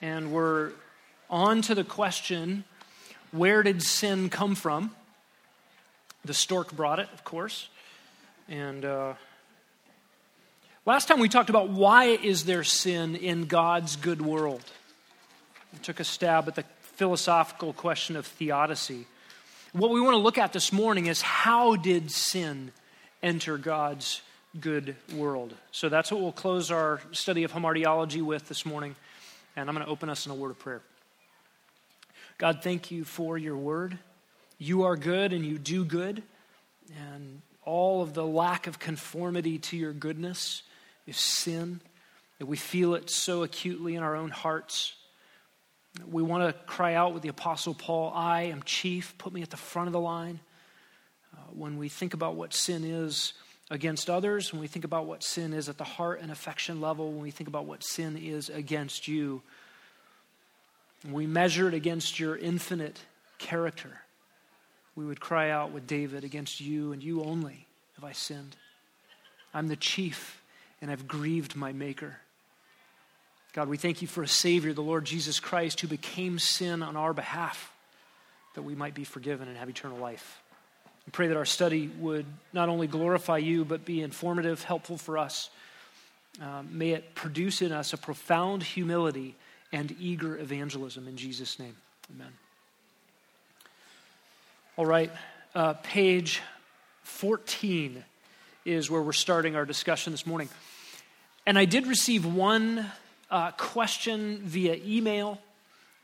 and we're on to the question where did sin come from? The stork brought it, of course. And uh, last time we talked about why is there sin in God's good world? We took a stab at the philosophical question of theodicy. What we want to look at this morning is how did sin enter God's good world? So that's what we'll close our study of hamartiology with this morning. And I'm going to open us in a word of prayer. God, thank you for your word. You are good and you do good. And all of the lack of conformity to your goodness is sin, that we feel it so acutely in our own hearts. We want to cry out with the Apostle Paul I am chief, put me at the front of the line. Uh, when we think about what sin is against others, when we think about what sin is at the heart and affection level, when we think about what sin is against you, we measure it against your infinite character. We would cry out with David, Against you and you only have I sinned. I'm the chief, and I've grieved my Maker. God, we thank you for a Savior, the Lord Jesus Christ, who became sin on our behalf that we might be forgiven and have eternal life. We pray that our study would not only glorify you, but be informative, helpful for us. Um, may it produce in us a profound humility and eager evangelism in Jesus' name. Amen. All right, uh, page 14 is where we're starting our discussion this morning. And I did receive one uh, question via email.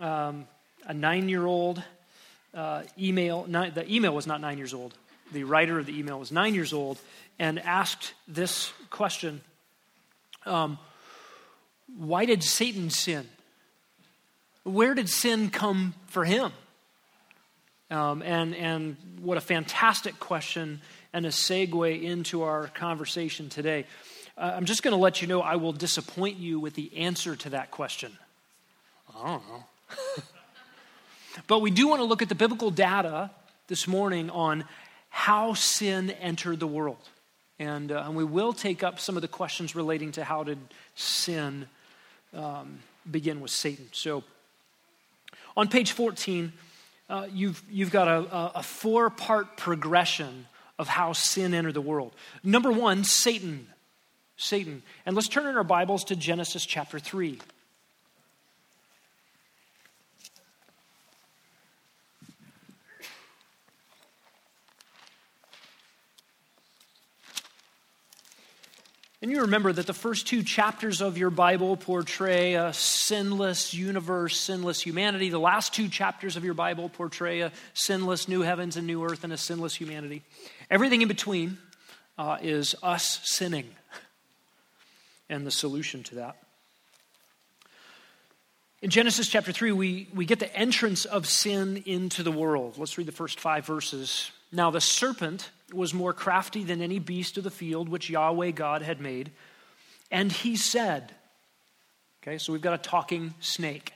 Um, a nine year old uh, email, nine, the email was not nine years old. The writer of the email was nine years old and asked this question um, Why did Satan sin? Where did sin come for him? Um, and, and what a fantastic question and a segue into our conversation today. Uh, I'm just going to let you know I will disappoint you with the answer to that question. I don't know. but we do want to look at the biblical data this morning on how sin entered the world. And, uh, and we will take up some of the questions relating to how did sin um, begin with Satan. So on page 14, uh, you've, you've got a, a four part progression of how sin entered the world. Number one, Satan. Satan. And let's turn in our Bibles to Genesis chapter 3. And you remember that the first two chapters of your Bible portray a sinless universe, sinless humanity. The last two chapters of your Bible portray a sinless new heavens and new earth and a sinless humanity. Everything in between uh, is us sinning and the solution to that. In Genesis chapter 3, we, we get the entrance of sin into the world. Let's read the first five verses. Now, the serpent was more crafty than any beast of the field which Yahweh God had made. And he said, okay, so we've got a talking snake.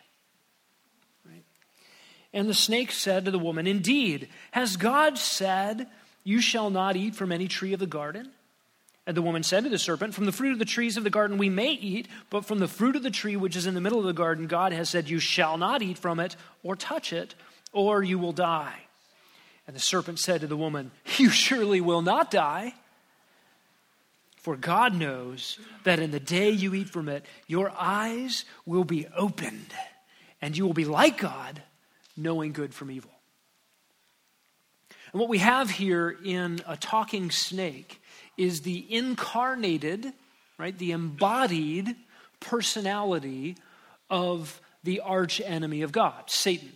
Right? And the snake said to the woman, Indeed, has God said, You shall not eat from any tree of the garden? And the woman said to the serpent, From the fruit of the trees of the garden we may eat, but from the fruit of the tree which is in the middle of the garden, God has said, You shall not eat from it or touch it, or you will die. And the serpent said to the woman, You surely will not die. For God knows that in the day you eat from it, your eyes will be opened, and you will be like God, knowing good from evil. And what we have here in a talking snake is the incarnated, right, the embodied personality of the arch enemy of God, Satan.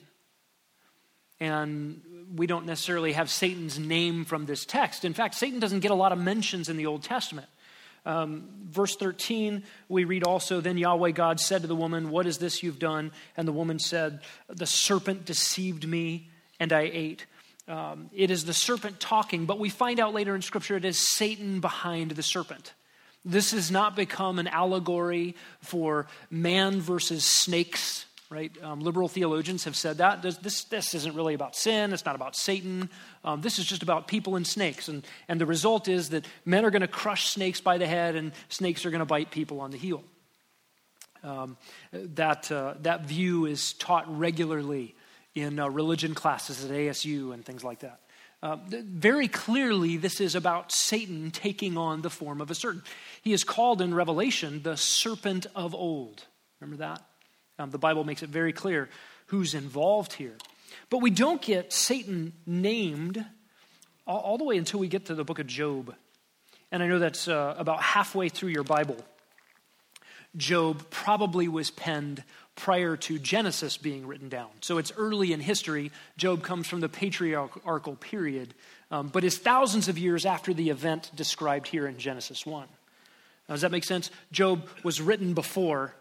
And we don't necessarily have Satan's name from this text. In fact, Satan doesn't get a lot of mentions in the Old Testament. Um, verse 13, we read also, Then Yahweh God said to the woman, What is this you've done? And the woman said, The serpent deceived me, and I ate. Um, it is the serpent talking, but we find out later in Scripture it is Satan behind the serpent. This has not become an allegory for man versus snakes right? Um, liberal theologians have said that. This, this isn't really about sin, it's not about Satan. Um, this is just about people and snakes. And, and the result is that men are going to crush snakes by the head, and snakes are going to bite people on the heel. Um, that, uh, that view is taught regularly in uh, religion classes at ASU and things like that. Uh, very clearly, this is about Satan taking on the form of a serpent. He is called in Revelation the serpent of old. Remember that? Um, the Bible makes it very clear who's involved here. But we don't get Satan named all, all the way until we get to the book of Job. And I know that's uh, about halfway through your Bible. Job probably was penned prior to Genesis being written down. So it's early in history. Job comes from the patriarchal period, um, but is thousands of years after the event described here in Genesis 1. Now, does that make sense? Job was written before,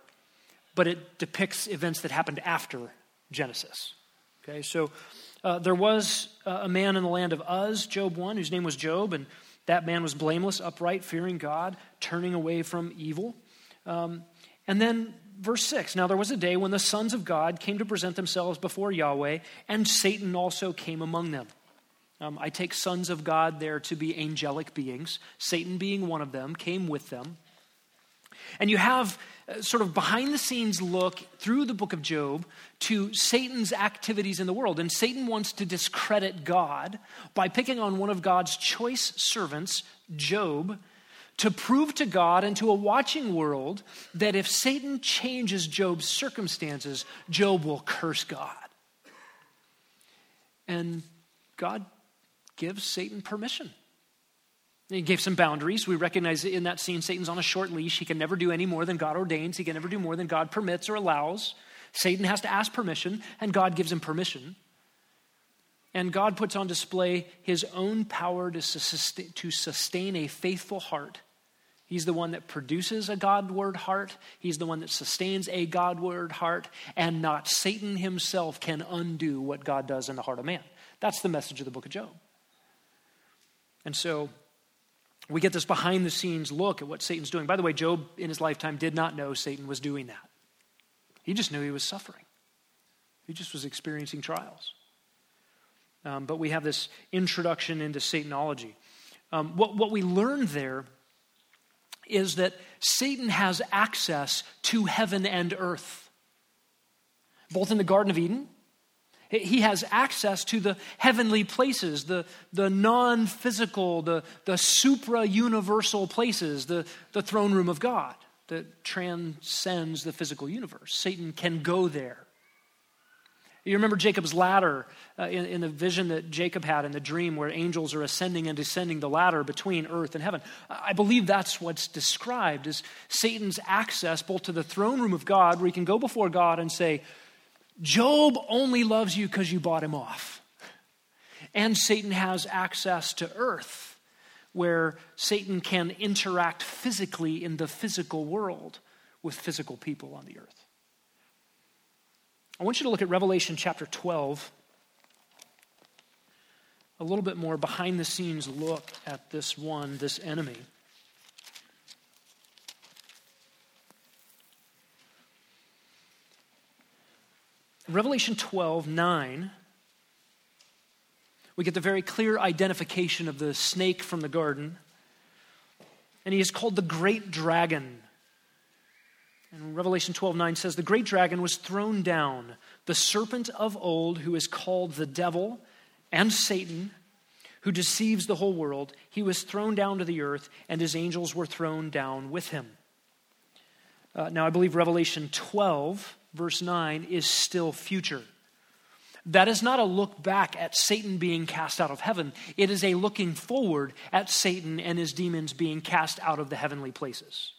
but it depicts events that happened after Genesis. Okay, so uh, there was a man in the land of Uz, Job 1, whose name was Job, and that man was blameless, upright, fearing God, turning away from evil. Um, and then verse 6 Now there was a day when the sons of God came to present themselves before Yahweh, and Satan also came among them. Um, I take sons of God there to be angelic beings. Satan, being one of them, came with them. And you have uh, sort of behind the scenes look through the book of Job to Satan's activities in the world. And Satan wants to discredit God by picking on one of God's choice servants, Job, to prove to God and to a watching world that if Satan changes Job's circumstances, Job will curse God. And God gives Satan permission. He gave some boundaries. We recognize in that scene Satan's on a short leash. He can never do any more than God ordains, he can never do more than God permits or allows. Satan has to ask permission, and God gives him permission. And God puts on display his own power to sustain, a faithful heart He's the one that produces a God-word heart. He's the one that sustains a God-word heart. And not Satan himself can undo what God does in the heart of man. That's the message of the book of Job. And so we get this behind the scenes look at what Satan's doing. By the way, Job in his lifetime did not know Satan was doing that. He just knew he was suffering, he just was experiencing trials. Um, but we have this introduction into Satanology. Um, what, what we learn there is that Satan has access to heaven and earth, both in the Garden of Eden. He has access to the heavenly places, the, the non physical, the, the supra universal places, the, the throne room of God that transcends the physical universe. Satan can go there. You remember Jacob's ladder uh, in, in, the vision that Jacob had in the dream where angels are ascending and descending the ladder between earth and heaven. I believe that's what's described as Satan's access both to the throne room of God, where he can go before God and say, Job only loves you because you bought him off. And Satan has access to earth, where Satan can interact physically in the physical world with physical people on the earth. I want you to look at Revelation chapter 12. A little bit more behind the scenes look at this one, this enemy. Revelation 12, 9, we get the very clear identification of the snake from the garden. And he is called the great dragon and Revelation 12 9 says, The great dragon was thrown down, the serpent of old, who is called the devil and Satan, who deceives the whole world. He was thrown down to the earth, and his angels were thrown down with him. Uh, now, I believe Revelation 12, verse 9, is still future. That is not a look back at Satan being cast out of heaven. It is a looking forward at Satan and his demons being cast out of the heavenly places.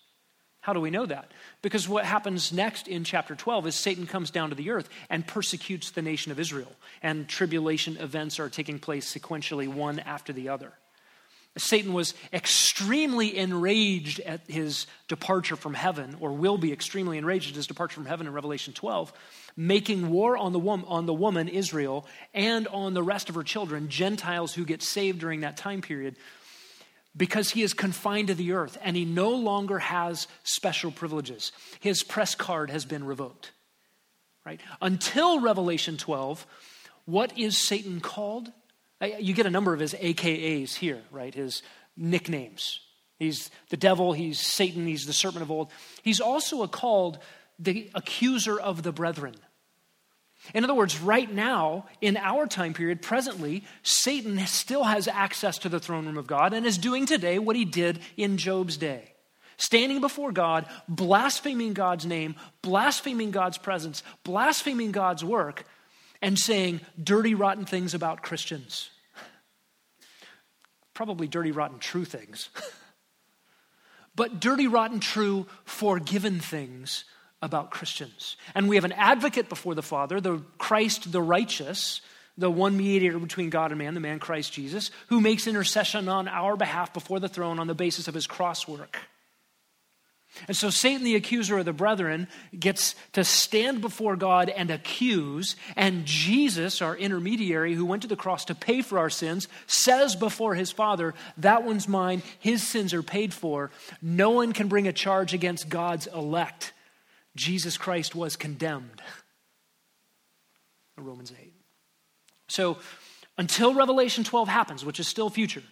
How do we know that? Because what happens next in chapter 12 is Satan comes down to the earth and persecutes the nation of Israel. And tribulation events are taking place sequentially, one after the other. Satan was extremely enraged at his departure from heaven, or will be extremely enraged at his departure from heaven in Revelation 12, making war on the, wom- on the woman, Israel, and on the rest of her children, Gentiles who get saved during that time period, because he is confined to the earth and he no longer has special privileges. His press card has been revoked. Right? Until Revelation 12, what is Satan called? You get a number of his AKAs here, right? His nicknames. He's the devil, he's Satan, he's the serpent of old. He's also called the accuser of the brethren. In other words, right now, in our time period, presently, Satan still has access to the throne room of God and is doing today what he did in Job's day standing before God, blaspheming God's name, blaspheming God's presence, blaspheming God's work, and saying dirty, rotten things about Christians. Probably dirty, rotten, true things. but dirty, rotten, true, forgiven things about Christians. And we have an advocate before the Father, the Christ the righteous, the one mediator between God and man, the man Christ Jesus, who makes intercession on our behalf before the throne on the basis of his cross work. And so Satan, the accuser of the brethren, gets to stand before God and accuse. And Jesus, our intermediary who went to the cross to pay for our sins, says before his Father, That one's mine. His sins are paid for. No one can bring a charge against God's elect. Jesus Christ was condemned. Romans 8. So until Revelation 12 happens, which is still future,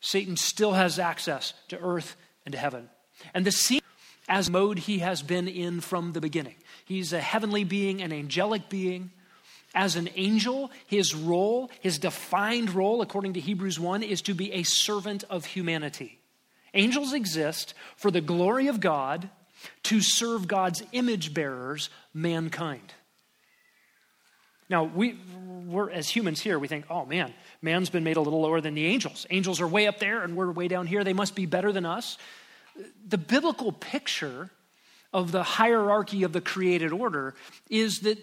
Satan still has access to earth and to heaven. And the scene as mode he has been in from the beginning. He's a heavenly being, an angelic being. As an angel, his role, his defined role, according to Hebrews 1, is to be a servant of humanity. Angels exist for the glory of God to serve God's image bearers, mankind. Now, we, we're, as humans here, we think, oh man, man's been made a little lower than the angels. Angels are way up there and we're way down here. They must be better than us the biblical picture of the hierarchy of the created order is that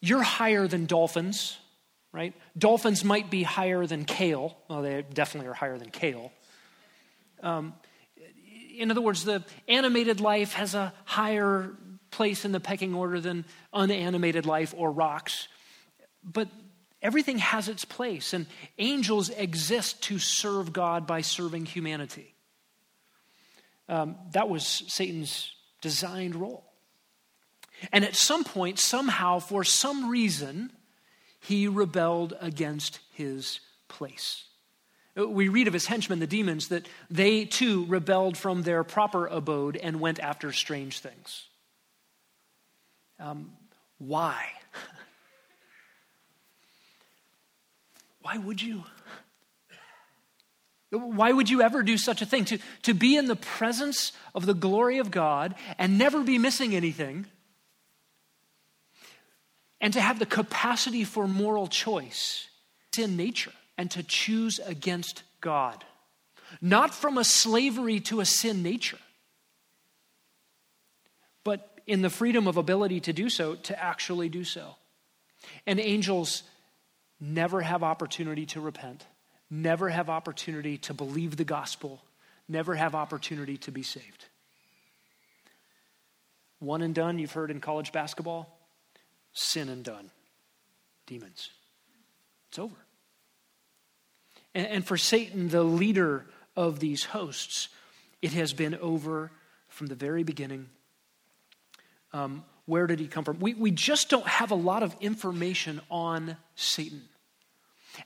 you're higher than dolphins, right? Dolphins might be higher than kale. Well, they definitely are higher than kale. Um, in other words, the animated life has a higher place in the pecking order than unanimated life or rocks. But everything has its place, and angels exist to serve God by serving humanity. Um, that was Satan's designed role. And at some point, somehow, for some reason, he rebelled against his place. We read of his henchmen, the demons, that they too rebelled from their proper abode and went after strange things. Um, why? why would you? Why would you ever do such a thing? To, to be in the presence of the glory of God and never be missing anything, and to have the capacity for moral choice in nature and to choose against God. Not from a slavery to a sin nature, but in the freedom of ability to do so, to actually do so. And angels never have opportunity to repent never have opportunity to believe the gospel, never have opportunity to be saved. One and done, you've heard in college basketball sin and done. Demons. It's over. And, and for Satan, the leader of these hosts, it has been over from the very beginning. Um, where did he come from? We, we just don't have a lot of information on Satan.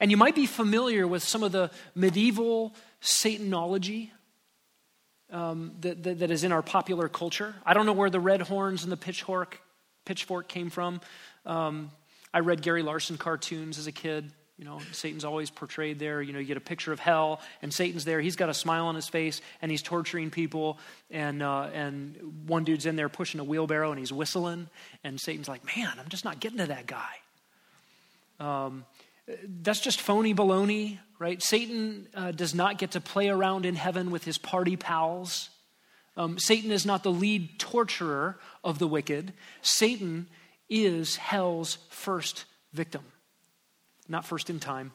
And you might be familiar with some of the medieval Satanology um, that, that, that is in our popular culture. I don't know where the red horns and the pitchfork, pitchfork came from. Um, I read Gary Larson cartoons as a kid. You know, Satan's always portrayed there. You know, you get a picture of hell, and Satan's there. He's got a smile on his face, and he's torturing people. And uh, and one dude's in there pushing a wheelbarrow, and he's whistling. And Satan's like, "Man, I'm just not getting to that guy." Um, that's just phony baloney, right? Satan uh, does not get to play around in heaven with his party pals. Um, Satan is not the lead torturer of the wicked. Satan is hell's first victim, not first in time.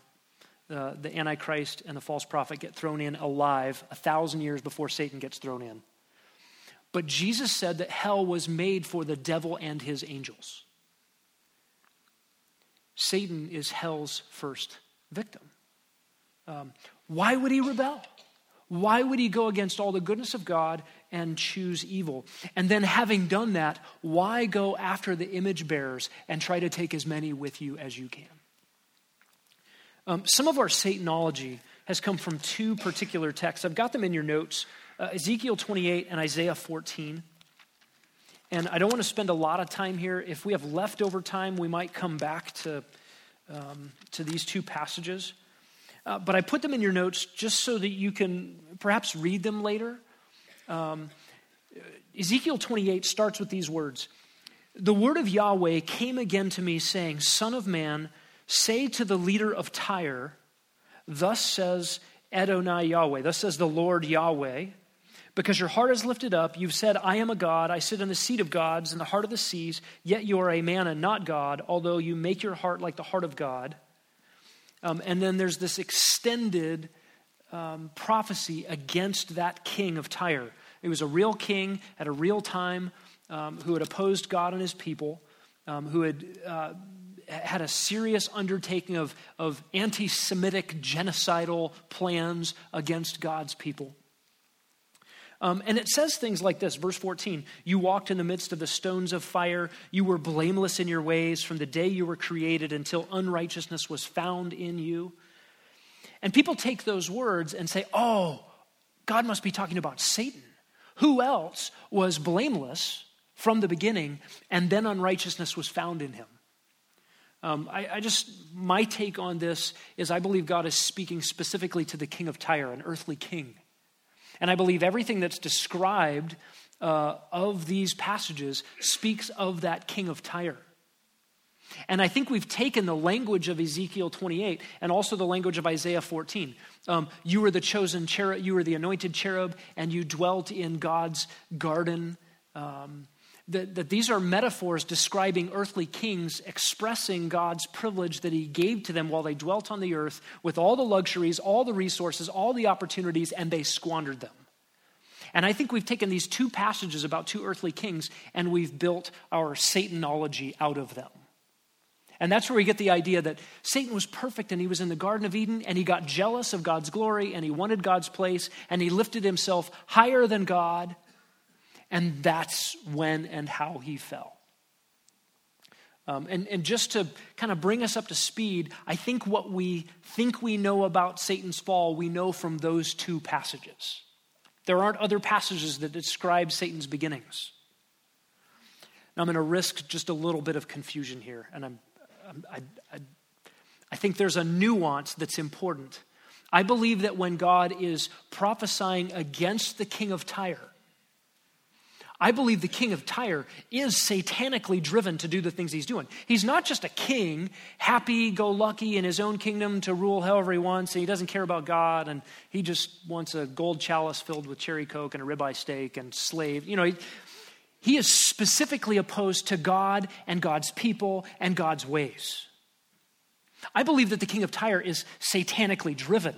Uh, the Antichrist and the false prophet get thrown in alive a thousand years before Satan gets thrown in. But Jesus said that hell was made for the devil and his angels. Satan is hell's first victim. Um, why would he rebel? Why would he go against all the goodness of God and choose evil? And then, having done that, why go after the image bearers and try to take as many with you as you can? Um, some of our Satanology has come from two particular texts. I've got them in your notes uh, Ezekiel 28 and Isaiah 14. And I don't want to spend a lot of time here. If we have leftover time, we might come back to, um, to these two passages. Uh, but I put them in your notes just so that you can perhaps read them later. Um, Ezekiel 28 starts with these words The word of Yahweh came again to me, saying, Son of man, say to the leader of Tyre, Thus says Adonai Yahweh, thus says the Lord Yahweh, because your heart is lifted up. You've said, I am a God. I sit on the seat of gods in the heart of the seas. Yet you are a man and not God, although you make your heart like the heart of God. Um, and then there's this extended um, prophecy against that king of Tyre. He was a real king at a real time um, who had opposed God and his people, um, who had uh, had a serious undertaking of, of anti Semitic genocidal plans against God's people. Um, and it says things like this, verse 14 You walked in the midst of the stones of fire. You were blameless in your ways from the day you were created until unrighteousness was found in you. And people take those words and say, Oh, God must be talking about Satan. Who else was blameless from the beginning and then unrighteousness was found in him? Um, I, I, just, my take on this is I believe God is speaking specifically to the king of Tyre, an earthly king. And I believe everything that's described uh, of these passages speaks of that king of Tyre. And I think we've taken the language of Ezekiel 28 and also the language of Isaiah 14. Um, you were the chosen cherub, you were the anointed cherub, and you dwelt in God's garden. Um, that, that these are metaphors describing earthly kings expressing God's privilege that he gave to them while they dwelt on the earth with all the luxuries, all the resources, all the opportunities, and they squandered them. And I think we've taken these two passages about two earthly kings and we've built our Satanology out of them. And that's where we get the idea that Satan was perfect and he was in the Garden of Eden and he got jealous of God's glory and he wanted God's place and he lifted himself higher than God and that's when and how he fell. Um, and, and just to kind of bring us up to speed, I think what we think we know about Satan's fall, we know from those two passages. There aren't other passages that describe Satan's beginnings. Now, I'm going to risk just a little bit of confusion here, and I'm, I'm I, I, I think there's a nuance that's important. I believe that when God is prophesying against the king of Tyre, I believe the king of Tyre is satanically driven to do the things he's doing. He's not just a king, happy go lucky in his own kingdom to rule however he wants, and he doesn't care about God, and he just wants a gold chalice filled with cherry coke and a ribeye steak and slave. You know, he, he is specifically opposed to God and God's people and God's ways. I believe that the king of Tyre is satanically driven.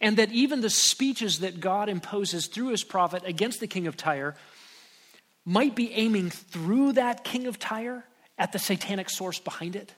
And that even the speeches that God imposes through his prophet against the king of Tyre might be aiming through that king of Tyre at the satanic source behind it.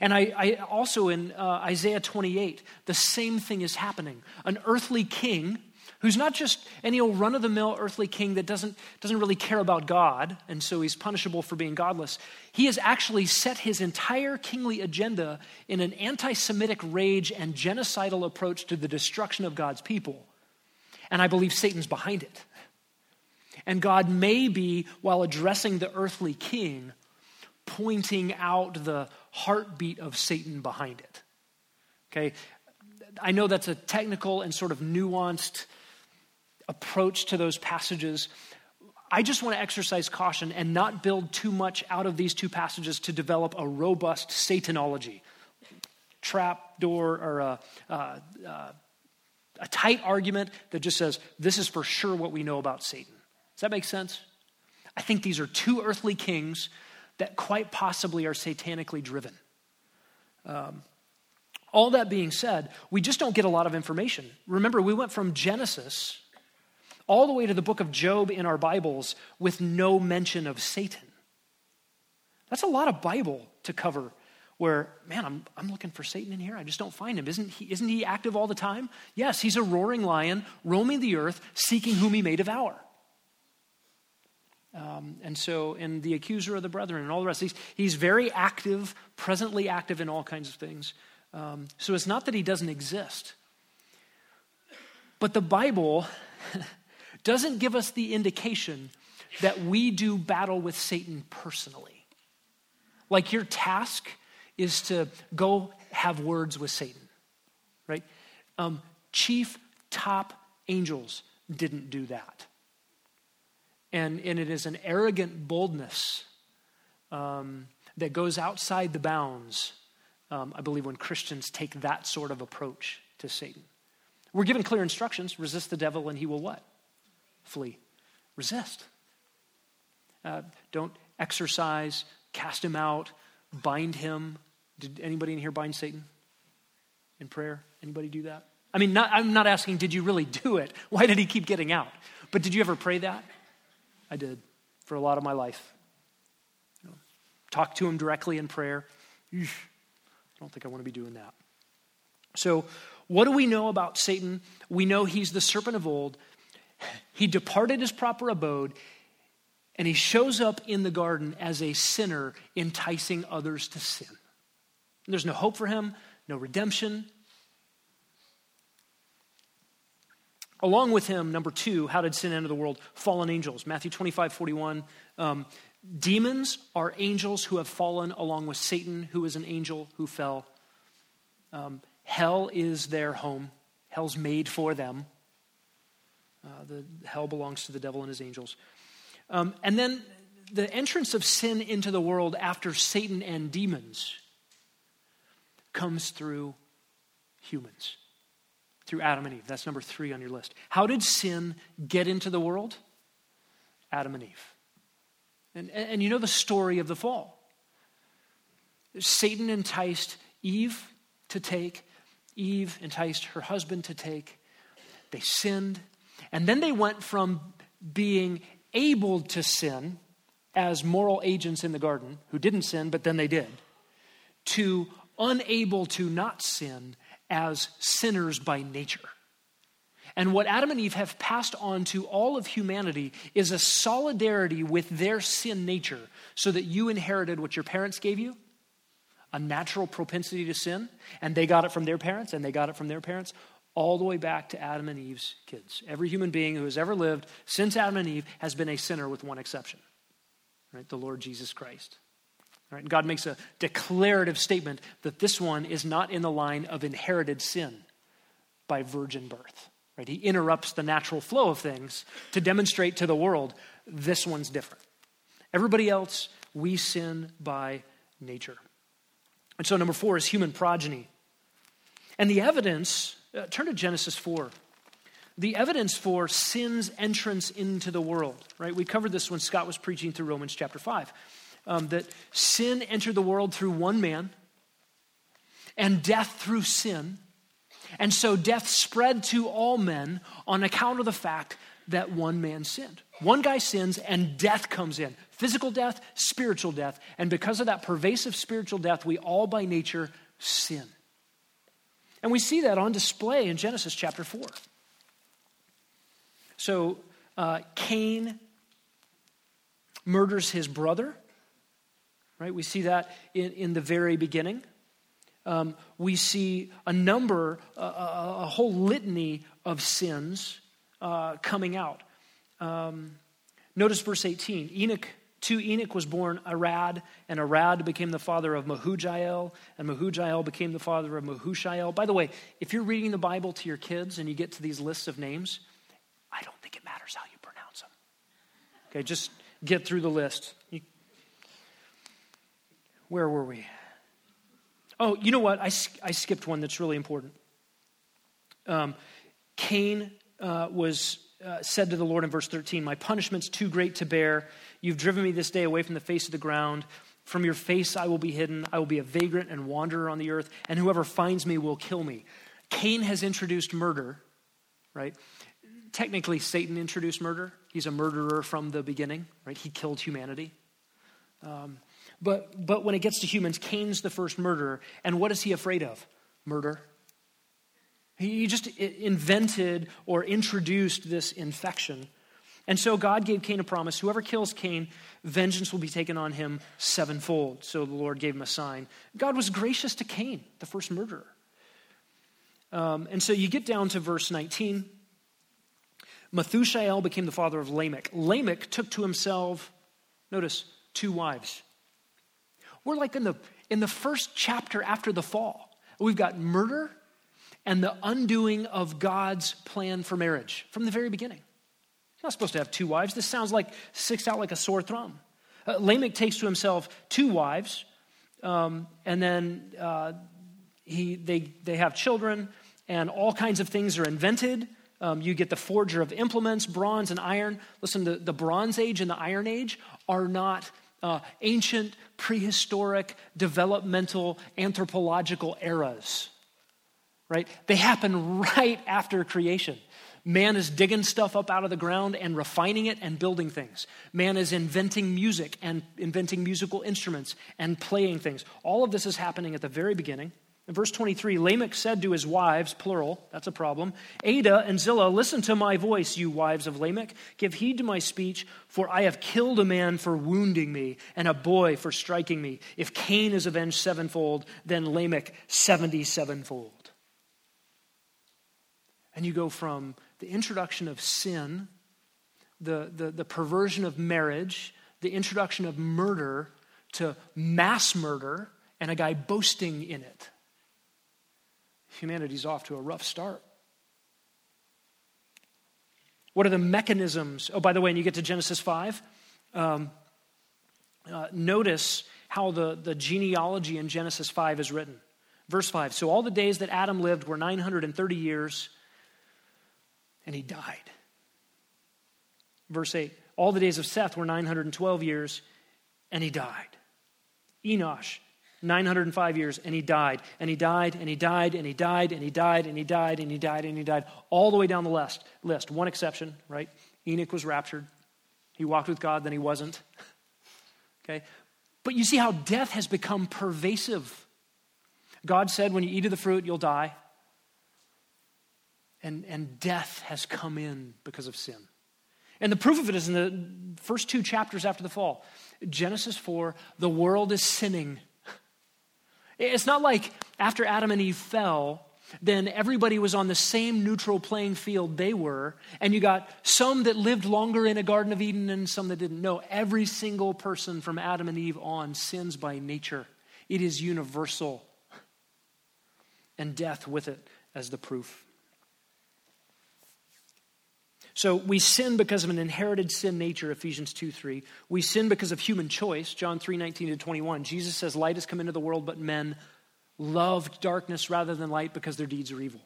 And I, I also in uh, Isaiah 28, the same thing is happening. An earthly king who's not just any old run of the mill earthly king that doesn't, doesn't really care about God, and so he's punishable for being godless. He has actually set his entire kingly agenda in an anti Semitic rage and genocidal approach to the destruction of God's people. And I believe Satan's behind it. And God may be, while addressing the earthly king, pointing out the heartbeat of Satan behind it. Okay? I know that's a technical and sort of nuanced approach to those passages. I just want to exercise caution and not build too much out of these two passages to develop a robust Satanology. Trap door or a, uh, uh, a tight argument that just says, this is for sure what we know about Satan that make sense? I think these are two earthly kings that quite possibly are satanically driven. Um, all that being said, we just don't get a lot of information. Remember, we went from Genesis all the way to the book of Job in our Bibles with no mention of Satan. That's a lot of Bible to cover where, man, I'm, I'm looking for Satan in here. I just don't find him. Isn't he, isn't he active all the time? Yes, he's a roaring lion roaming the earth, seeking whom he may devour. Um, and so, and the accuser of the brethren and all the rest, he's, he's very active, presently active in all kinds of things. Um, so it's not that he doesn't exist. But the Bible doesn't give us the indication that we do battle with Satan personally. Like your task is to go have words with Satan, right? Um, chief top angels didn't do that. And, and it is an arrogant boldness um, that goes outside the bounds, um, I believe, when Christians take that sort of approach to Satan. We're given clear instructions resist the devil and he will what? Flee. Resist. Uh, don't exorcise, cast him out, bind him. Did anybody in here bind Satan in prayer? Anybody do that? I mean, not, I'm not asking, did you really do it? Why did he keep getting out? But did you ever pray that? I did for a lot of my life. You know, talk to him directly in prayer. I don't think I want to be doing that. So, what do we know about Satan? We know he's the serpent of old. He departed his proper abode, and he shows up in the garden as a sinner, enticing others to sin. There's no hope for him, no redemption, Along with him, number two, how did sin enter the world? Fallen angels. Matthew 25, 41. Um, demons are angels who have fallen along with Satan, who is an angel who fell. Um, hell is their home, hell's made for them. Uh, the hell belongs to the devil and his angels. Um, and then the entrance of sin into the world after Satan and demons comes through humans through Adam and Eve. That's number three on your list. How did sin get into the world? Adam and Eve. And, and, and you know the story of the fall. Satan enticed Eve to take, Eve enticed her husband to take. They sinned. And then they went from being able to sin as moral agents in the garden, who didn't sin, but then they did, to unable to not sin as sinners by nature. And what Adam and Eve have passed on to all of humanity is a solidarity with their sin nature, so that you inherited what your parents gave you a natural propensity to sin, and they got it from their parents, and they got it from their parents, all the way back to Adam and Eve's kids. Every human being who has ever lived since Adam and Eve has been a sinner with one exception, right? The Lord Jesus Christ. Right? God makes a declarative statement that this one is not in the line of inherited sin by virgin birth. Right? He interrupts the natural flow of things to demonstrate to the world this one's different. Everybody else, we sin by nature. And so, number four is human progeny. And the evidence, uh, turn to Genesis 4. The evidence for sin's entrance into the world, right? We covered this when Scott was preaching through Romans chapter 5 um, that sin entered the world through one man and death through sin. And so death spread to all men on account of the fact that one man sinned. One guy sins and death comes in physical death, spiritual death. And because of that pervasive spiritual death, we all by nature sin. And we see that on display in Genesis chapter 4. So uh, Cain murders his brother right? We see that in, in the very beginning. Um, we see a number, a, a, whole litany of sins uh, coming out. Um, notice verse 18 Enoch. To Enoch was born Arad, and Arad became the father of Mehujael, and Mehujael became the father of Methushael. By the way, if you're reading the Bible to your kids and you get to these lists of names, I don't think it matters how you pronounce them. Okay, just get through the list. You where were we? Oh, you know what? I, I skipped one that's really important. Um, Cain uh, was uh, said to the Lord in verse 13, My punishment's too great to bear. You've driven me this day away from the face of the ground. From your face I will be hidden. I will be a vagrant and wanderer on the earth, and whoever finds me will kill me. Cain has introduced murder, right? Technically, Satan introduced murder. He's a murderer from the beginning, right? He killed humanity. Um, but, but when it gets to humans, Cain's the first murderer. And what is he afraid of? Murder. He just invented or introduced this infection. And so God gave Cain a promise whoever kills Cain, vengeance will be taken on him sevenfold. So the Lord gave him a sign. God was gracious to Cain, the first murderer. Um, and so you get down to verse 19. Methuselah became the father of Lamech. Lamech took to himself, notice, two wives. We're like in the, in the first chapter after the fall. We've got murder and the undoing of God's plan for marriage from the very beginning. You're not supposed to have two wives. This sounds like sticks out like a sore thumb. Uh, Lamech takes to himself two wives, um, and then uh, he, they, they have children, and all kinds of things are invented. Um, you get the forger of implements, bronze and iron. Listen, the, the Bronze Age and the Iron Age are not uh, ancient, prehistoric, developmental, anthropological eras, right? They happen right after creation. Man is digging stuff up out of the ground and refining it and building things. Man is inventing music and inventing musical instruments and playing things. All of this is happening at the very beginning. In verse 23, Lamech said to his wives, plural, that's a problem, Adah and Zillah, listen to my voice, you wives of Lamech. Give heed to my speech, for I have killed a man for wounding me, and a boy for striking me. If Cain is avenged sevenfold, then Lamech seventy sevenfold. And you go from the introduction of sin, the, the, the perversion of marriage, the introduction of murder, to mass murder, and a guy boasting in it humanity's off to a rough start. What are the mechanisms? Oh, by the way, when you get to Genesis 5, um, uh, notice how the, the genealogy in Genesis 5 is written. Verse 5 So all the days that Adam lived were 930 years, and he died. Verse 8 All the days of Seth were 912 years, and he died. Enosh 905 years, and he died, and he died, and he died, and he died, and he died, and he died, and he died, and he died, all the way down the list. list. One exception, right? Enoch was raptured. He walked with God, then he wasn't. Okay? But you see how death has become pervasive. God said, when you eat of the fruit, you'll die. And, and death has come in because of sin. And the proof of it is in the first two chapters after the fall. Genesis 4, the world is sinning. It's not like after Adam and Eve fell, then everybody was on the same neutral playing field they were, and you got some that lived longer in a Garden of Eden and some that didn't. No, every single person from Adam and Eve on sins by nature. It is universal, and death with it as the proof. So we sin because of an inherited sin nature, Ephesians 2 3. We sin because of human choice, John 3 19 to 21. Jesus says, Light has come into the world, but men loved darkness rather than light because their deeds are evil.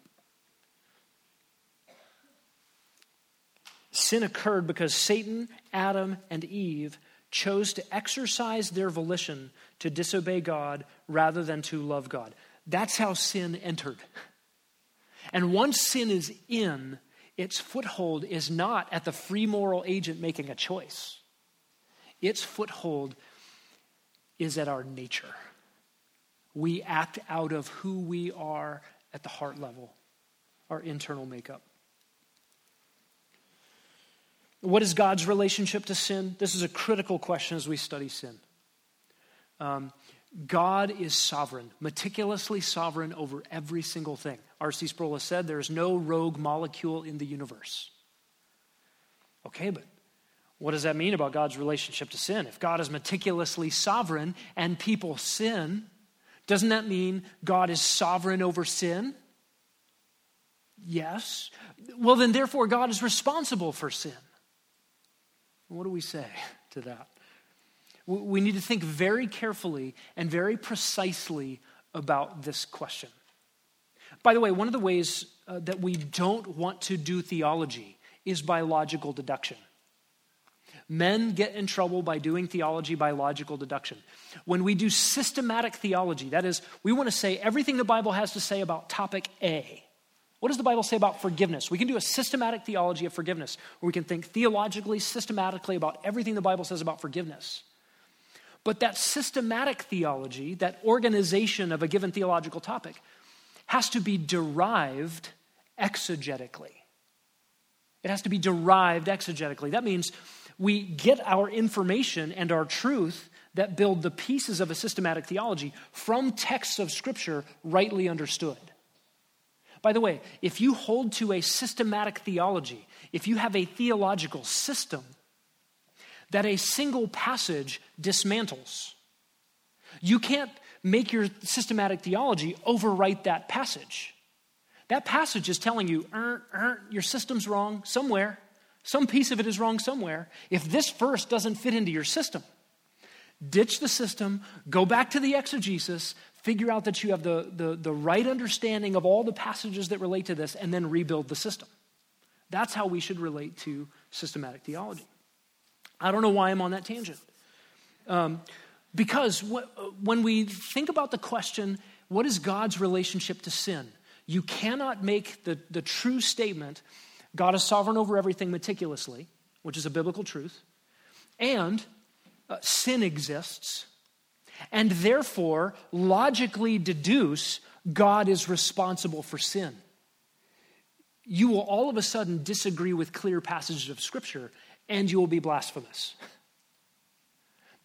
Sin occurred because Satan, Adam, and Eve chose to exercise their volition to disobey God rather than to love God. That's how sin entered. And once sin is in, its foothold is not at the free moral agent making a choice, its foothold is at our nature. We act out of who we are at the heart level, our internal makeup. What is God's relationship to sin? This is a critical question as we study sin. Um, God is sovereign, meticulously sovereign over every single thing. R.C. Sproul has said there is no rogue molecule in the universe. Okay, but what does that mean about God's relationship to sin? If God is meticulously sovereign and people sin, doesn't that mean God is sovereign over sin? Yes. Well, then, therefore, God is responsible for sin. What do we say to that? We need to think very carefully and very precisely about this question. By the way, one of the ways uh, that we don't want to do theology is by logical deduction. Men get in trouble by doing theology by logical deduction. When we do systematic theology, that is, we want to say everything the Bible has to say about topic A. What does the Bible say about forgiveness? We can do a systematic theology of forgiveness, where we can think theologically, systematically about everything the Bible says about forgiveness. But that systematic theology, that organization of a given theological topic, has to be derived exegetically. It has to be derived exegetically. That means we get our information and our truth that build the pieces of a systematic theology from texts of Scripture rightly understood. By the way, if you hold to a systematic theology, if you have a theological system that a single passage dismantles, you can't make your systematic theology overwrite that passage. That passage is telling you, er, er, your system's wrong somewhere. Some piece of it is wrong somewhere. If this verse doesn't fit into your system, ditch the system, go back to the exegesis, figure out that you have the, the, the right understanding of all the passages that relate to this, and then rebuild the system. That's how we should relate to systematic theology. I don't know why I'm on that tangent. Um, because when we think about the question, what is God's relationship to sin? You cannot make the, the true statement, God is sovereign over everything meticulously, which is a biblical truth, and uh, sin exists, and therefore logically deduce God is responsible for sin. You will all of a sudden disagree with clear passages of Scripture, and you will be blasphemous.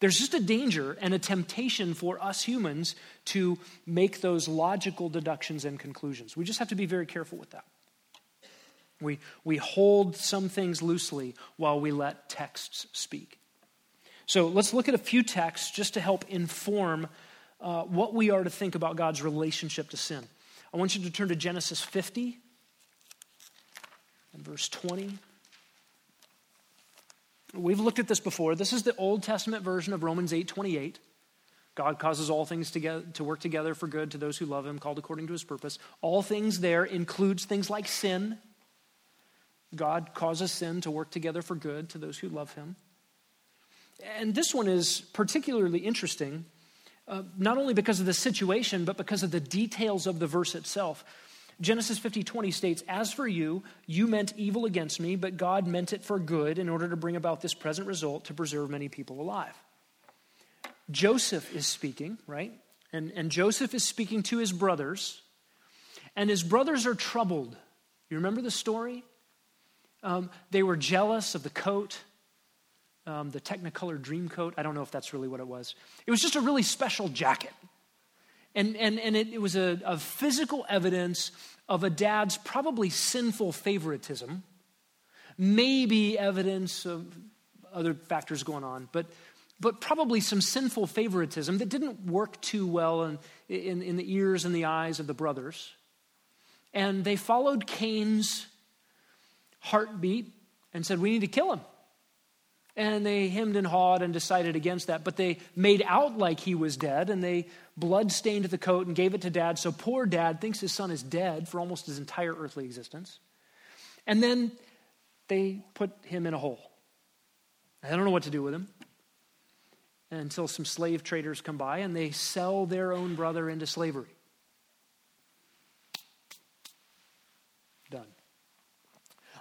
There's just a danger and a temptation for us humans to make those logical deductions and conclusions. We just have to be very careful with that. We, we hold some things loosely while we let texts speak. So let's look at a few texts just to help inform uh, what we are to think about God's relationship to sin. I want you to turn to Genesis 50 and verse 20. We've looked at this before. This is the Old Testament version of Romans 8 28. God causes all things together, to work together for good to those who love him, called according to his purpose. All things there includes things like sin. God causes sin to work together for good to those who love him. And this one is particularly interesting, uh, not only because of the situation, but because of the details of the verse itself. Genesis 50 20 states, As for you, you meant evil against me, but God meant it for good in order to bring about this present result to preserve many people alive. Joseph is speaking, right? And, and Joseph is speaking to his brothers, and his brothers are troubled. You remember the story? Um, they were jealous of the coat, um, the Technicolor Dream coat. I don't know if that's really what it was. It was just a really special jacket. And, and, and it, it was a, a physical evidence of a dad's probably sinful favoritism, maybe evidence of other factors going on, but, but probably some sinful favoritism that didn't work too well in, in, in the ears and the eyes of the brothers. And they followed Cain's heartbeat and said, We need to kill him. And they hemmed and hawed and decided against that. But they made out like he was dead and they blood stained the coat and gave it to dad. So poor dad thinks his son is dead for almost his entire earthly existence. And then they put him in a hole. I don't know what to do with him until some slave traders come by and they sell their own brother into slavery.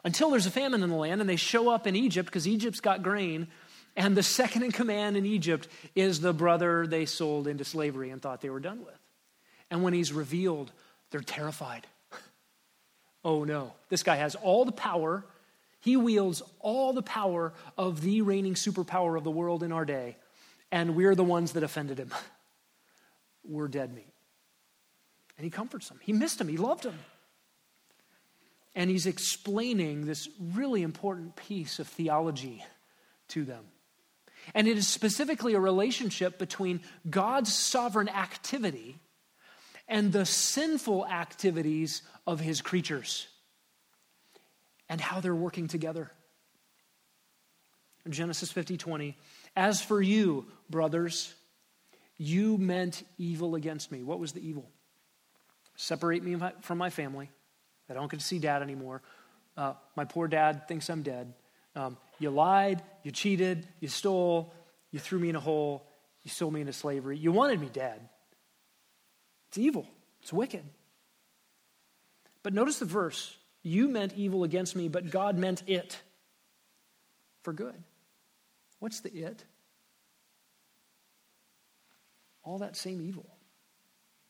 Until there's a famine in the land and they show up in Egypt because Egypt's got grain. And the second in command in Egypt is the brother they sold into slavery and thought they were done with. And when he's revealed, they're terrified. oh no, this guy has all the power. He wields all the power of the reigning superpower of the world in our day. And we're the ones that offended him. we're dead meat. And he comforts them. He missed him. He loved him. And he's explaining this really important piece of theology to them. And it is specifically a relationship between God's sovereign activity and the sinful activities of his creatures and how they're working together. Genesis 50 20, as for you, brothers, you meant evil against me. What was the evil? Separate me from my family I don't get to see dad anymore. Uh, my poor dad thinks I'm dead. Um, you lied, you cheated, you stole, you threw me in a hole, you sold me into slavery. You wanted me dead. It's evil, it's wicked. But notice the verse you meant evil against me, but God meant it for good. What's the it? All that same evil,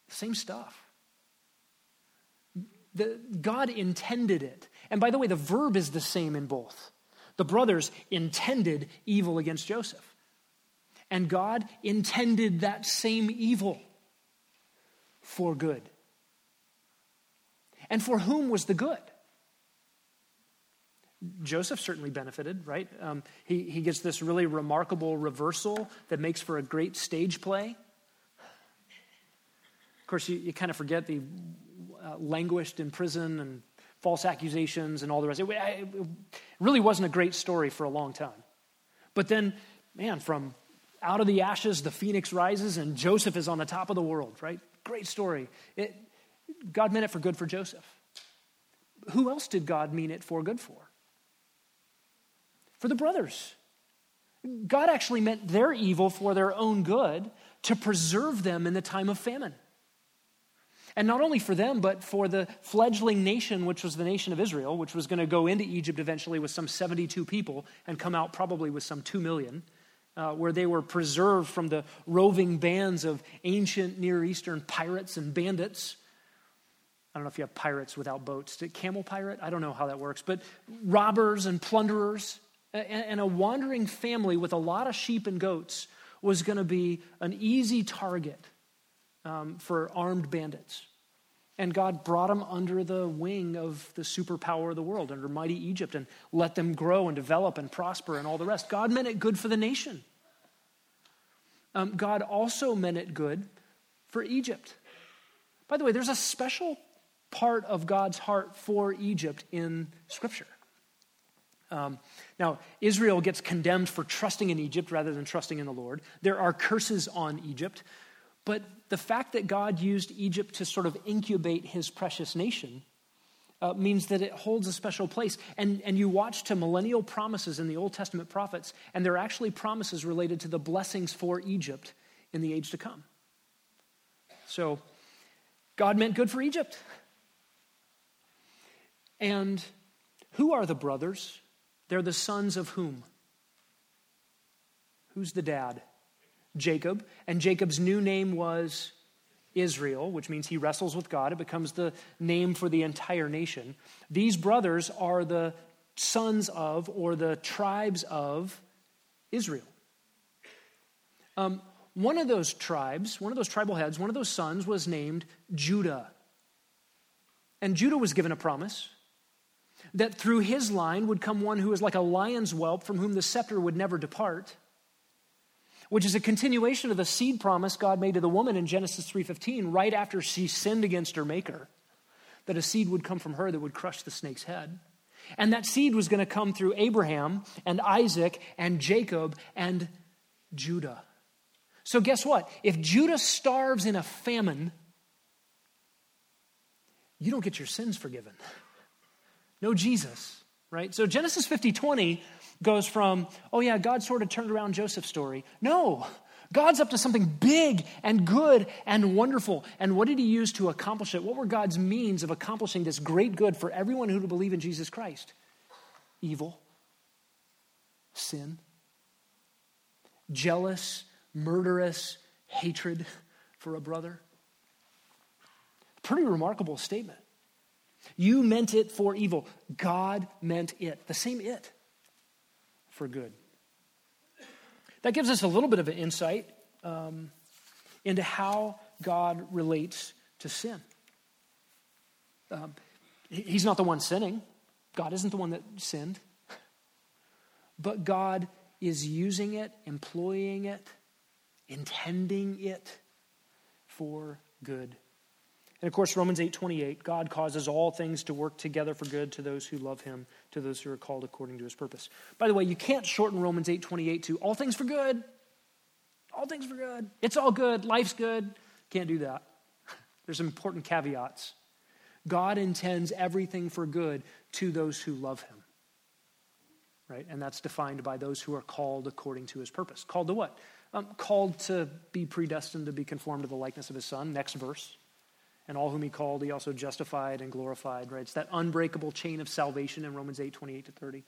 same stuff. The, God intended it. And by the way, the verb is the same in both. The brothers intended evil against Joseph. And God intended that same evil for good. And for whom was the good? Joseph certainly benefited, right? Um, he, he gets this really remarkable reversal that makes for a great stage play. Of course, you, you kind of forget the uh, languished in prison and false accusations and all the rest. It, it really wasn't a great story for a long time. But then, man, from out of the ashes, the phoenix rises, and Joseph is on the top of the world, right? Great story. It, God meant it for good for Joseph. Who else did God mean it for good for? For the brothers. God actually meant their evil for their own good to preserve them in the time of famine. And not only for them, but for the fledgling nation, which was the nation of Israel, which was going to go into Egypt eventually with some 72 people and come out probably with some 2 million, uh, where they were preserved from the roving bands of ancient Near Eastern pirates and bandits. I don't know if you have pirates without boats. Camel pirate? I don't know how that works. But robbers and plunderers and a wandering family with a lot of sheep and goats was going to be an easy target um, for armed bandits. And God brought them under the wing of the superpower of the world, under mighty Egypt, and let them grow and develop and prosper and all the rest. God meant it good for the nation. Um, God also meant it good for Egypt. By the way, there's a special part of God's heart for Egypt in Scripture. Um, now, Israel gets condemned for trusting in Egypt rather than trusting in the Lord. There are curses on Egypt. But the fact that God used Egypt to sort of incubate his precious nation uh, means that it holds a special place. And, and you watch to millennial promises in the Old Testament prophets, and they're actually promises related to the blessings for Egypt in the age to come. So, God meant good for Egypt. And who are the brothers? They're the sons of whom? Who's the dad? Jacob, and Jacob's new name was Israel, which means he wrestles with God. It becomes the name for the entire nation. These brothers are the sons of, or the tribes of, Israel. Um, one of those tribes, one of those tribal heads, one of those sons was named Judah. And Judah was given a promise that through his line would come one who is like a lion's whelp from whom the scepter would never depart which is a continuation of the seed promise God made to the woman in Genesis 3:15 right after she sinned against her maker that a seed would come from her that would crush the snake's head. And that seed was going to come through Abraham and Isaac and Jacob and Judah. So guess what? If Judah starves in a famine, you don't get your sins forgiven. No Jesus, right? So Genesis 50 20 goes from, oh yeah, God sort of turned around Joseph's story. No, God's up to something big and good and wonderful. And what did he use to accomplish it? What were God's means of accomplishing this great good for everyone who would believe in Jesus Christ? Evil, sin, jealous, murderous hatred for a brother. Pretty remarkable statement. You meant it for evil. God meant it. The same it for good. That gives us a little bit of an insight um, into how God relates to sin. Um, he's not the one sinning, God isn't the one that sinned. But God is using it, employing it, intending it for good and of course, Romans 8 28, God causes all things to work together for good to those who love him, to those who are called according to his purpose. By the way, you can't shorten Romans 8 28 to all things for good. All things for good. It's all good. Life's good. Can't do that. There's important caveats. God intends everything for good to those who love him. Right? And that's defined by those who are called according to his purpose. Called to what? Um, called to be predestined to be conformed to the likeness of his son. Next verse and all whom he called, he also justified and glorified, right? It's that unbreakable chain of salvation in Romans 8 28 to 30.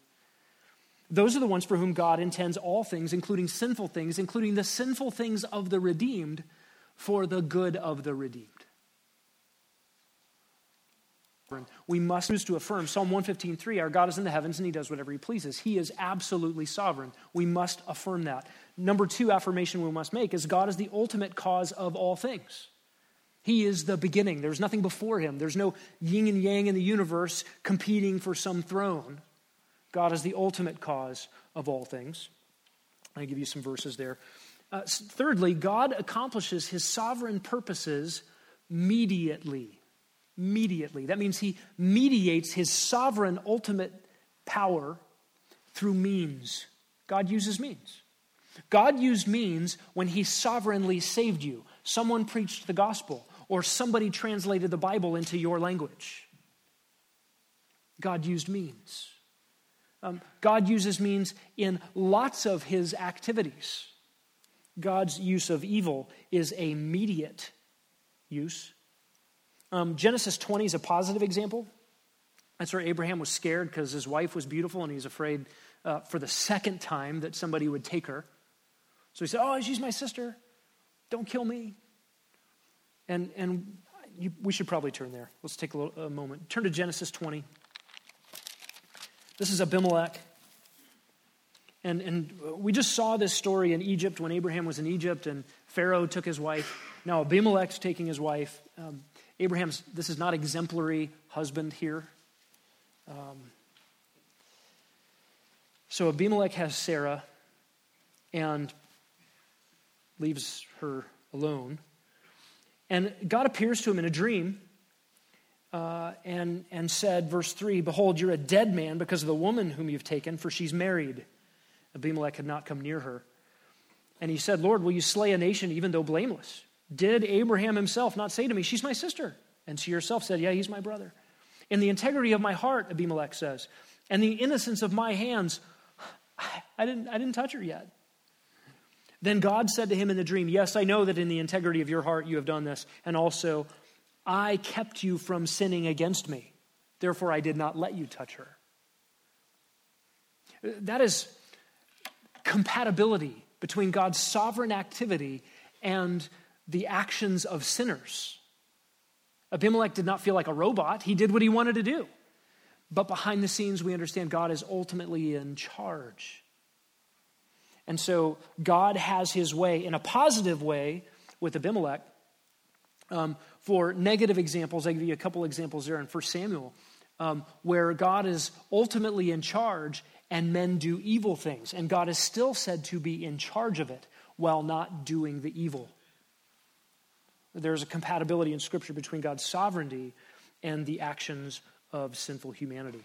Those are the ones for whom God intends all things, including sinful things, including the sinful things of the redeemed, for the good of the redeemed. We must choose to affirm Psalm 115:3, our God is in the heavens and he does whatever he pleases. He is absolutely sovereign. We must affirm that. Number two affirmation we must make is God is the ultimate cause of all things. He is the beginning. There's nothing before him. There's no yin and yang in the universe competing for some throne. God is the ultimate cause of all things. I give you some verses there. Uh, thirdly, God accomplishes his sovereign purposes mediately. Mediately. That means he mediates his sovereign ultimate power through means. God uses means. God used means when he sovereignly saved you. Someone preached the gospel, or somebody translated the Bible into your language. God used means. Um, God uses means in lots of his activities. God's use of evil is a mediate use. Um, Genesis 20 is a positive example. That's where Abraham was scared because his wife was beautiful and he's afraid uh, for the second time that somebody would take her. So he said, Oh, she's my sister. Don't kill me. And, and you, we should probably turn there. Let's take a, little, a moment. Turn to Genesis 20. This is Abimelech. And, and we just saw this story in Egypt when Abraham was in Egypt and Pharaoh took his wife. Now Abimelech's taking his wife. Um, Abraham's, this is not exemplary husband here. Um, so Abimelech has Sarah and leaves her alone. And God appears to him in a dream uh, and, and said, verse 3 Behold, you're a dead man because of the woman whom you've taken, for she's married. Abimelech had not come near her. And he said, Lord, will you slay a nation even though blameless? Did Abraham himself not say to me, She's my sister? And she herself said, Yeah, he's my brother. In the integrity of my heart, Abimelech says, and the innocence of my hands, I didn't, I didn't touch her yet. Then God said to him in the dream, Yes, I know that in the integrity of your heart you have done this, and also I kept you from sinning against me. Therefore, I did not let you touch her. That is compatibility between God's sovereign activity and the actions of sinners. Abimelech did not feel like a robot, he did what he wanted to do. But behind the scenes, we understand God is ultimately in charge. And so God has his way in a positive way with Abimelech. Um, for negative examples, I give you a couple examples there in 1 Samuel, um, where God is ultimately in charge and men do evil things. And God is still said to be in charge of it while not doing the evil. There's a compatibility in Scripture between God's sovereignty and the actions of sinful humanity.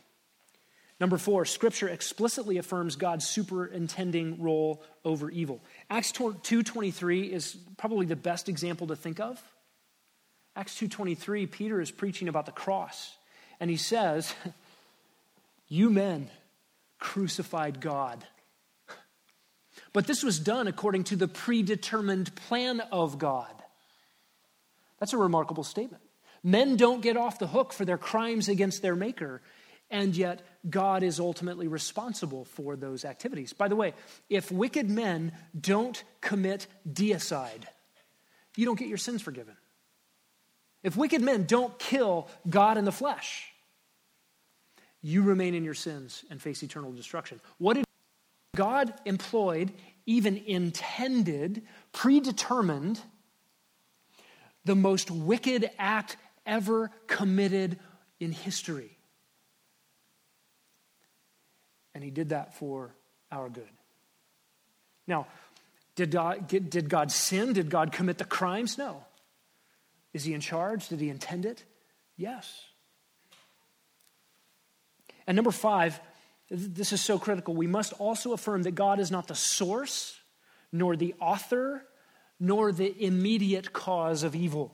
Number four, Scripture explicitly affirms God's superintending role over evil. Acts 2.23 is probably the best example to think of. Acts 2.23, Peter is preaching about the cross, and he says, you men crucified God. But this was done according to the predetermined plan of God. That's a remarkable statement. Men don't get off the hook for their crimes against their Maker, and yet God is ultimately responsible for those activities. By the way, if wicked men don't commit deicide, you don't get your sins forgiven. If wicked men don't kill God in the flesh, you remain in your sins and face eternal destruction. What did God employed, even intended, predetermined, the most wicked act ever committed in history. And he did that for our good. Now, did God, did God sin? Did God commit the crimes? No. Is he in charge? Did he intend it? Yes. And number five, this is so critical. We must also affirm that God is not the source, nor the author, nor the immediate cause of evil.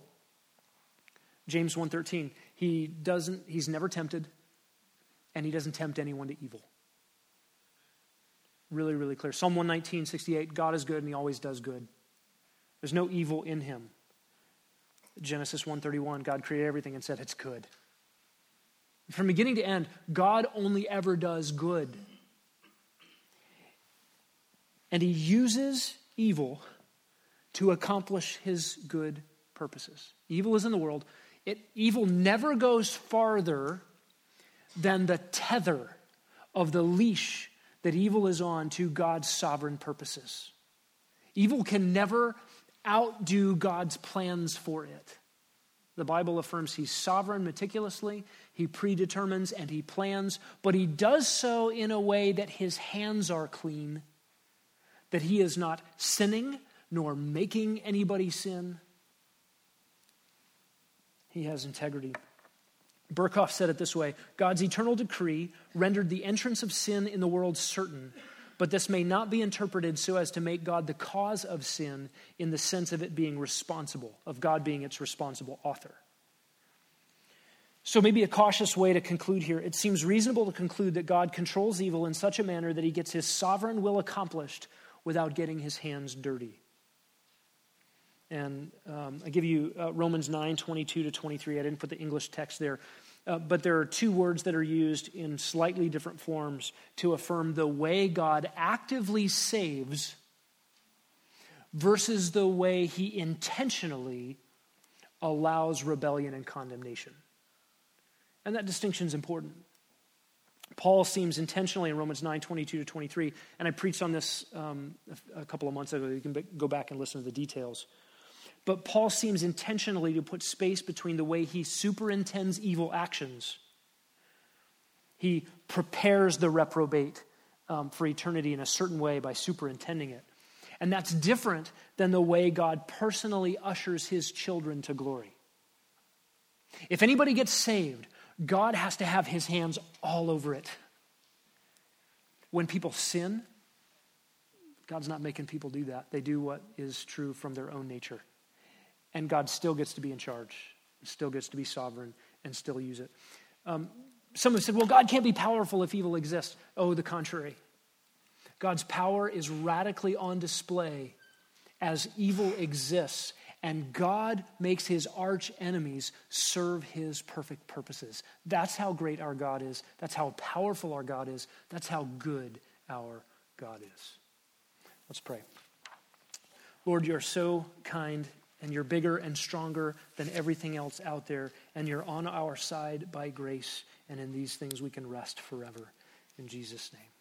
James 1:13, he doesn't he's never tempted and he doesn't tempt anyone to evil. Really really clear. Psalm 119, 68, God is good and he always does good. There's no evil in him. Genesis 1:31, God created everything and said it's good. From beginning to end, God only ever does good. And he uses evil to accomplish his good purposes. Evil is in the world. It, evil never goes farther than the tether of the leash that evil is on to God's sovereign purposes. Evil can never outdo God's plans for it. The Bible affirms he's sovereign meticulously, he predetermines and he plans, but he does so in a way that his hands are clean, that he is not sinning nor making anybody sin. He has integrity. Berkhof said it this way God's eternal decree rendered the entrance of sin in the world certain, but this may not be interpreted so as to make God the cause of sin in the sense of it being responsible, of God being its responsible author. So, maybe a cautious way to conclude here it seems reasonable to conclude that God controls evil in such a manner that he gets his sovereign will accomplished without getting his hands dirty. And um, I give you uh, Romans 9 22 to 23. I didn't put the English text there. Uh, but there are two words that are used in slightly different forms to affirm the way God actively saves versus the way he intentionally allows rebellion and condemnation. And that distinction is important. Paul seems intentionally in Romans 9 22 to 23, and I preached on this um, a couple of months ago. You can go back and listen to the details. But Paul seems intentionally to put space between the way he superintends evil actions. He prepares the reprobate um, for eternity in a certain way by superintending it. And that's different than the way God personally ushers his children to glory. If anybody gets saved, God has to have his hands all over it. When people sin, God's not making people do that. They do what is true from their own nature and God still gets to be in charge, still gets to be sovereign, and still use it. Um, some have said, well, God can't be powerful if evil exists. Oh, the contrary. God's power is radically on display as evil exists, and God makes his arch enemies serve his perfect purposes. That's how great our God is. That's how powerful our God is. That's how good our God is. Let's pray. Lord, you're so kind and you're bigger and stronger than everything else out there, and you're on our side by grace, and in these things we can rest forever. In Jesus' name.